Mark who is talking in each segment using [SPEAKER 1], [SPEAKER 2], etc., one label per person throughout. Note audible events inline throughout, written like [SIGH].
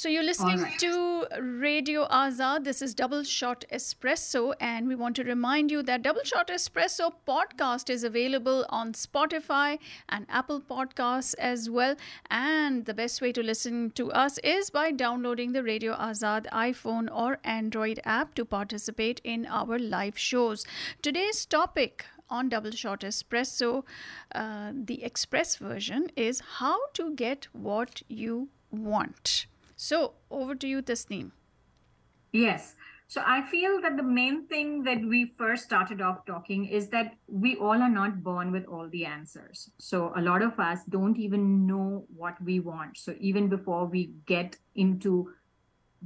[SPEAKER 1] So you're listening right. to Radio Azad. This is Double Shot Espresso, and we want to remind you that Double Shot Espresso podcast is available on Spotify and Apple Podcasts as well. And the best way to listen to us is by downloading the Radio Azad iPhone or Android app to participate in our live shows. Today's topic on Double Shot Espresso, uh, the express version is how to get what you want. So, over to you, Tasneem.
[SPEAKER 2] Yes. So, I feel that the main thing that we first started off talking is that we all are not born with all the answers. So, a lot of us don't even know what we want. So, even before we get into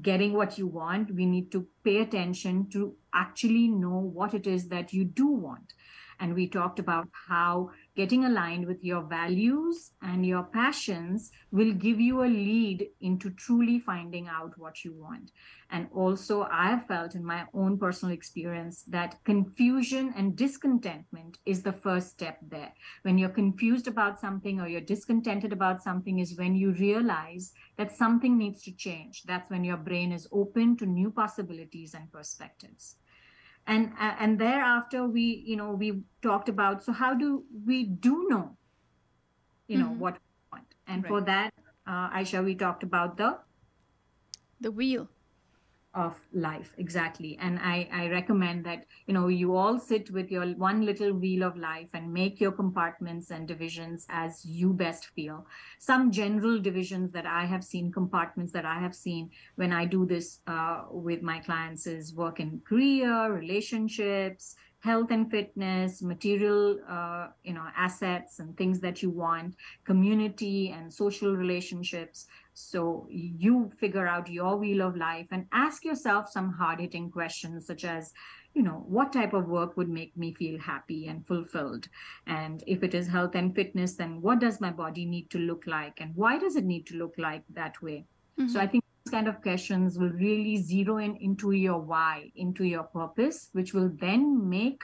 [SPEAKER 2] getting what you want, we need to pay attention to actually know what it is that you do want. And we talked about how getting aligned with your values and your passions will give you a lead into truly finding out what you want. And also, I have felt in my own personal experience that confusion and discontentment is the first step there. When you're confused about something or you're discontented about something, is when you realize that something needs to change. That's when your brain is open to new possibilities and perspectives and uh, and thereafter we you know we talked about so how do we do know you know mm-hmm. what we want and right. for that uh, Ayesha we talked about the
[SPEAKER 1] the wheel
[SPEAKER 2] of life exactly. And i i recommend that you know you all sit with your one little wheel of life and make your compartments and divisions as you best feel. Some general divisions that i have seen compartments that i have seen when i do this uh, with my clients is work and career relationships health and fitness material uh, you know assets and things that you want community and social relationships so you figure out your wheel of life and ask yourself some hard hitting questions, such as, you know, what type of work would make me feel happy and fulfilled? And if it is health and fitness, then what does my body need to look like? And why does it need to look like that way? Mm-hmm. So I think kind of questions will really zero in into your why, into your purpose, which will then make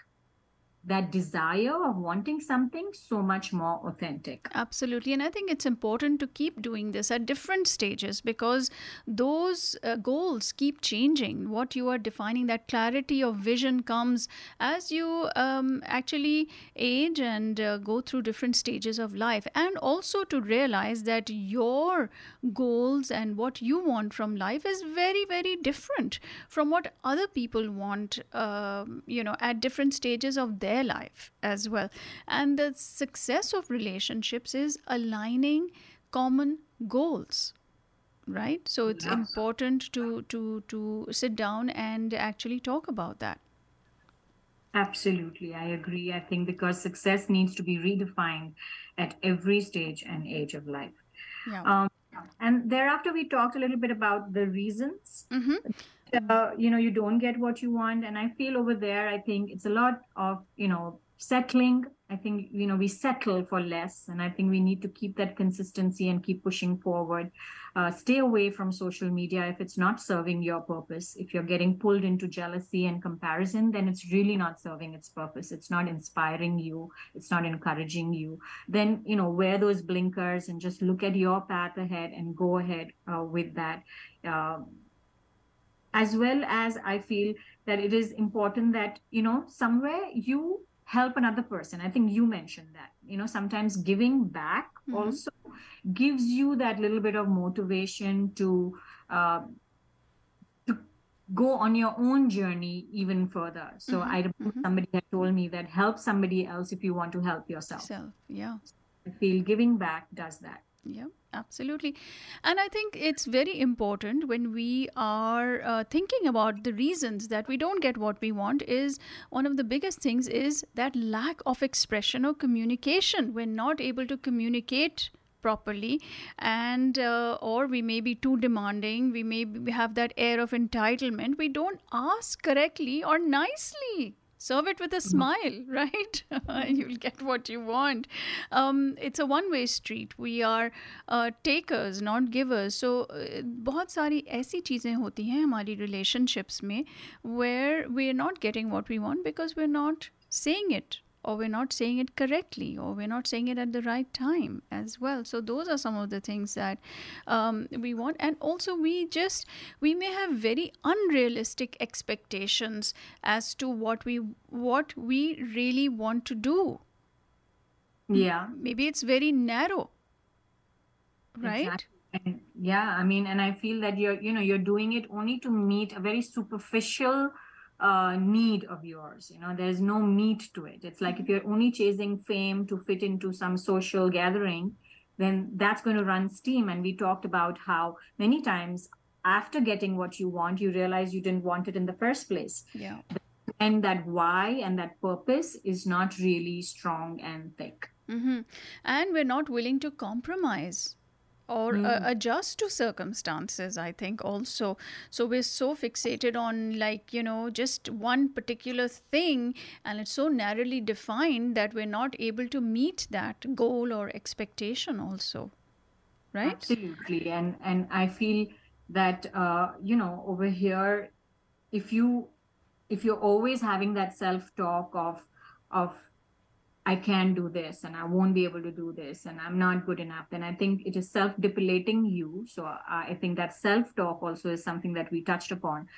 [SPEAKER 2] that desire of wanting something so much more authentic.
[SPEAKER 1] Absolutely. And I think it's important to keep doing this at different stages because those uh, goals keep changing. What you are defining, that clarity of vision comes as you um, actually age and uh, go through different stages of life. And also to realize that your goals and what you want from life is very, very different from what other people want, uh, you know, at different stages of their their life as well. And the success of relationships is aligning common goals right so it's yes. important to to to sit down and actually talk about that
[SPEAKER 2] absolutely i agree i think because success needs to be redefined at every stage and age of life yeah. Um, thereafter we talked a little bit about the reasons. Mm-hmm. Uh, you know you don't get what you want. And i feel over there i think it's a lot of you know settling. I think you know we settle for less. And i think we need to keep that consistency and keep pushing forward uh, stay away from social media. If it's not serving your purpose if you're getting pulled into jealousy and comparison then it's really not serving its purpose. It's not inspiring you. It's not encouraging you. Then you know wear those blinkers and just look at your path ahead and go ahead uh, with that. Uh, as well as i feel that it is important that you know somewhere you help another person. I think you mentioned that. You know sometimes giving back mm-hmm. also gives you that little bit of motivation to uh, to go on your own journey even further. So mm-hmm. i mm-hmm. somebody had told me that help somebody else if you want to help yourself.
[SPEAKER 1] Self, yeah.
[SPEAKER 2] I feel giving back does that.
[SPEAKER 1] Yeah absolutely. And i think it's very important when we are uh, thinking about the reasons that we don't get what we want is one of the biggest things is that lack of expression or communication. We're not able to communicate properly and uh, or we may be too demanding we may have that air of entitlement we don't ask correctly or nicely serve it with a mm-hmm. smile [LAUGHS] right [LAUGHS] you'll get what you want um, it's a one way street we are uh, takers not givers so uh, बहुत सारी ऐसी चीज़ें होती हैं हमारी relationships में where we are not getting what we want because we're not saying it or we're not saying it correctly or we're not saying it at the right time as well. So those are some of the things that um, we want. And also we just we may have very unrealistic expectations as to what we what we really want to do.
[SPEAKER 2] Yeah.
[SPEAKER 1] maybe it's very narrow. Right? Exactly.
[SPEAKER 2] and yeah i mean and i feel that you're you know you're doing it only to meet a very superficial uh, need of yours. You know, there's no meat to it. It's like if you're only chasing fame to fit into some social gathering, then that's going to run steam. And we talked about how many times after getting what you want, you realize you didn't want it in the first place.
[SPEAKER 1] Yeah.
[SPEAKER 2] And that why and that purpose is not really strong and thick.
[SPEAKER 1] Mm-hmm. And we're not willing to compromise or mm. uh, adjust to circumstances i think also. So we're so fixated on like you know just one particular thing and it's so narrowly defined that we're not able to meet that goal or expectation also right?
[SPEAKER 2] Absolutely. And and i feel that uh, you know over here if you if you're always having that self talk of of I can't do this and I won't be able to do this and I'm not good enough, then I think it is self depilating you. So uh, I think that self talk also is something that we touched upon,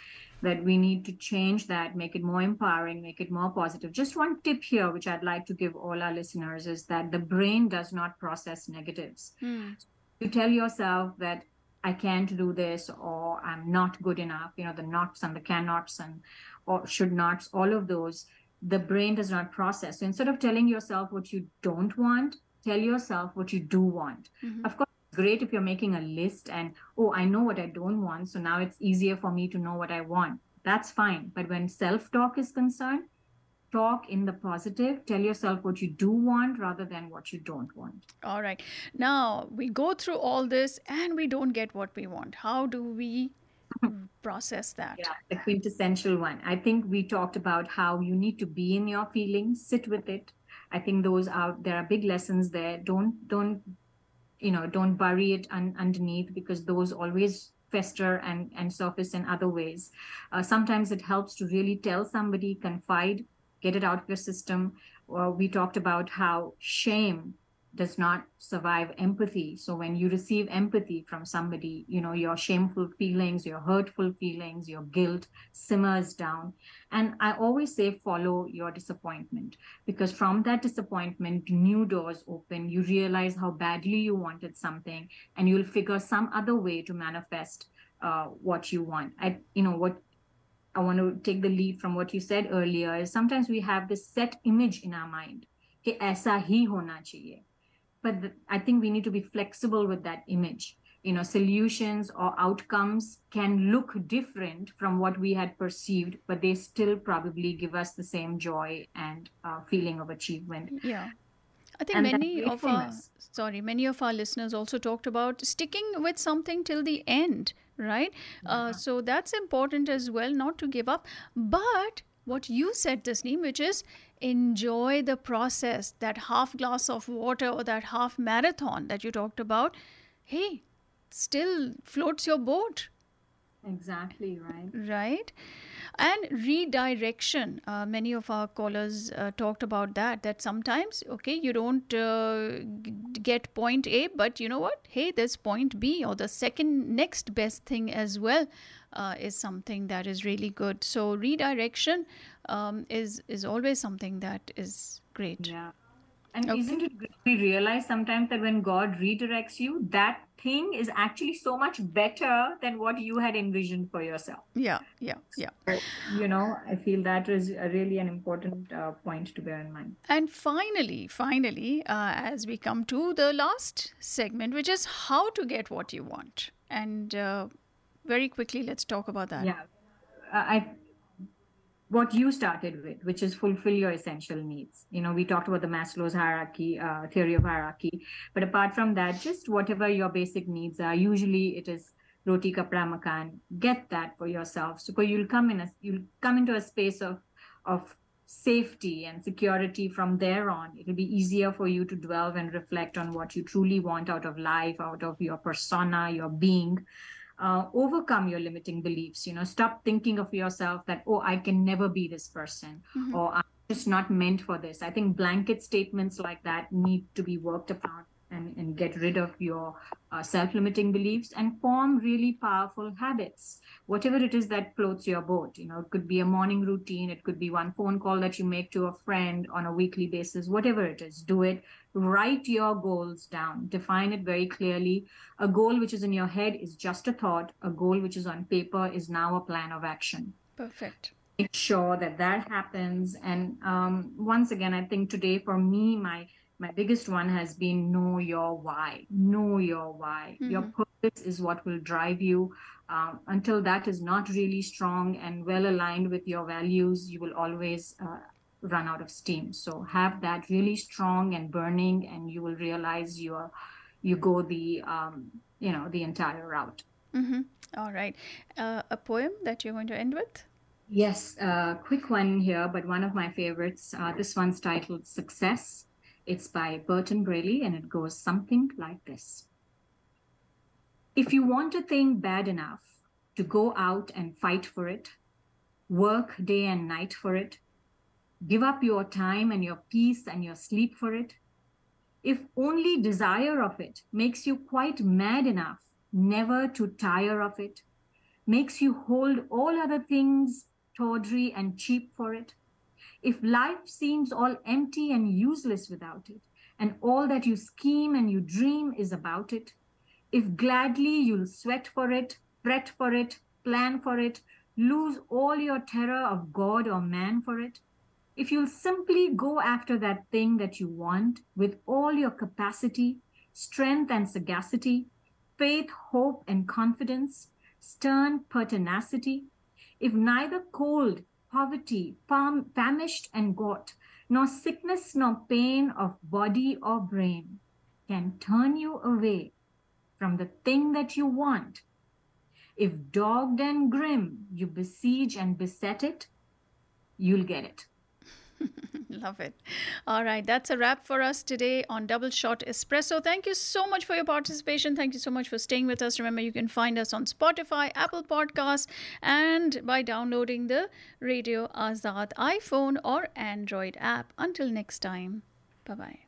[SPEAKER 2] that we need to change that, make it more empowering, make it more positive. Just one tip here, which I'd like to give all our listeners, is that the brain does not process negatives.
[SPEAKER 1] Mm.
[SPEAKER 2] You tell yourself that I can't do this or I'm not good enough, you know, the nots and the cannots and or should nots, all of those the brain does not process. So instead of telling yourself what you don't want, tell yourself what you do want. Mm-hmm. Of course, it's great if you're making a list and, oh, I know what I don't want. So now it's easier for me to know what I want. That's fine. But when self talk is concerned, talk in the positive tell yourself what you do want rather than what you don't want
[SPEAKER 1] all right now we go through all this and we don't get what we want how do we [LAUGHS] process that?
[SPEAKER 2] Yeah, the quintessential one. I think we talked about how you need to be in your feelings, sit with it. I think those are there are big lessons there. Don't don't you know don't bury it un- underneath because those always fester and and surface in other ways. Uh, sometimes it helps to really tell somebody, confide, get it out of your system. Uh, we talked about how shame does not survive empathy so when you receive empathy from somebody you know your shameful feelings your hurtful feelings your guilt simmers down and i always say follow your disappointment because from that disappointment new doors open you realize how badly you wanted something and you'll figure some other way to manifest uh, what you want i you know what i want to take the lead from what you said earlier is sometimes we have this set image in our mind कि ऐसा ही होना चाहिए But the, i think we need to be flexible with that image you know solutions or outcomes can look different from what we had perceived but they still probably give us the same joy and uh, feeling of achievement
[SPEAKER 1] yeah I think and many of our sorry, many of our listeners also talked about sticking with something till the end, right? Uh, yeah. Uh, so that's important as well, not to give up. But what you said, Tasneem, which is enjoy the process, that half glass of water or that half marathon that you talked about, hey, still floats your boat.
[SPEAKER 2] Exactly, right.
[SPEAKER 1] Right. And redirection. Uh, many of our callers uh, talked about that, that sometimes, okay, you don't uh, get point A, but you know what? Hey, there's point B or the second next best thing as well uh, is something that is really good. So redirection um, is is always something that is great.
[SPEAKER 2] Yeah. And okay. isn't it we realize sometimes that when God redirects you, that thing is actually so much better than what you had envisioned for yourself.
[SPEAKER 1] Yeah, yeah, yeah.
[SPEAKER 2] So, you know, I feel that is really an important uh, point to bear in mind.
[SPEAKER 1] And finally, finally, uh, as we come to the last segment, which is how to get what you want. And uh, very quickly, let's talk about that.
[SPEAKER 2] Yeah. Uh, I what you started with, which is fulfill your essential needs. You know, we talked about the Maslow's hierarchy, uh, theory of hierarchy, but apart from that, just whatever your basic needs are. Usually, it is roti kapra makan. Get that for yourself, so you'll come in a you'll come into a space of of safety and security from there on. It'll be easier for you to dwell and reflect on what you truly want out of life, out of your persona, your being uh, overcome your limiting beliefs you know stop thinking of yourself that oh i can never be this person mm-hmm. or i'm just not meant for this. I think blanket statements like that need to be worked upon and, and get rid of your uh, self limiting beliefs and form really powerful habits. Whatever it is that floats your boat, you know, it could be a morning routine, it could be one phone call that you make to a friend on a weekly basis, whatever it is, do it. Write your goals down, define it very clearly. A goal which is in your head is just a thought, a goal which is on paper is now a plan of action.
[SPEAKER 1] Perfect
[SPEAKER 2] make sure that that happens and um, once again i think today for me my my biggest one has been know your why. Know your why. Mm-hmm. your purpose is what will drive you. Um, until that is not really strong and well aligned with your values you will always uh, run out of steam. So have that really strong and burning and you will realize you are you go the um, you know the entire route.
[SPEAKER 1] Mm-hmm. All right. Uh, a poem that you're going to end with?
[SPEAKER 2] Yes a uh, quick one here but one of my favorites. Uh, this one's titled success it's by Burton Braley, and it goes something like this. If you want a thing bad enough to go out and fight for it, work day and night for it, give up your time and your peace and your sleep for it, if only desire of it makes you quite mad enough never to tire of it, makes you hold all other things tawdry and cheap for it, if life seems all empty and useless without it, and all that you scheme and you dream is about it, if gladly you'll sweat for it, fret for it, plan for it, lose all your terror of God or man for it, if you'll simply go after that thing that you want with all your capacity, strength and sagacity, faith, hope, and confidence, stern pertinacity, if neither cold poverty, fam- famished and got, nor sickness nor pain of body or brain can turn you away from the thing that you want. If dogged and grim you besiege and beset it, you'll get it. [LAUGHS]
[SPEAKER 1] Love it. All right, that's a wrap for us today on Double Shot Espresso. Thank you so much for your participation. Thank you so much for staying with us. Remember, you can find us on Spotify, Apple Podcasts, and by downloading the Radio Azad iPhone or Android app. Until next time, bye bye.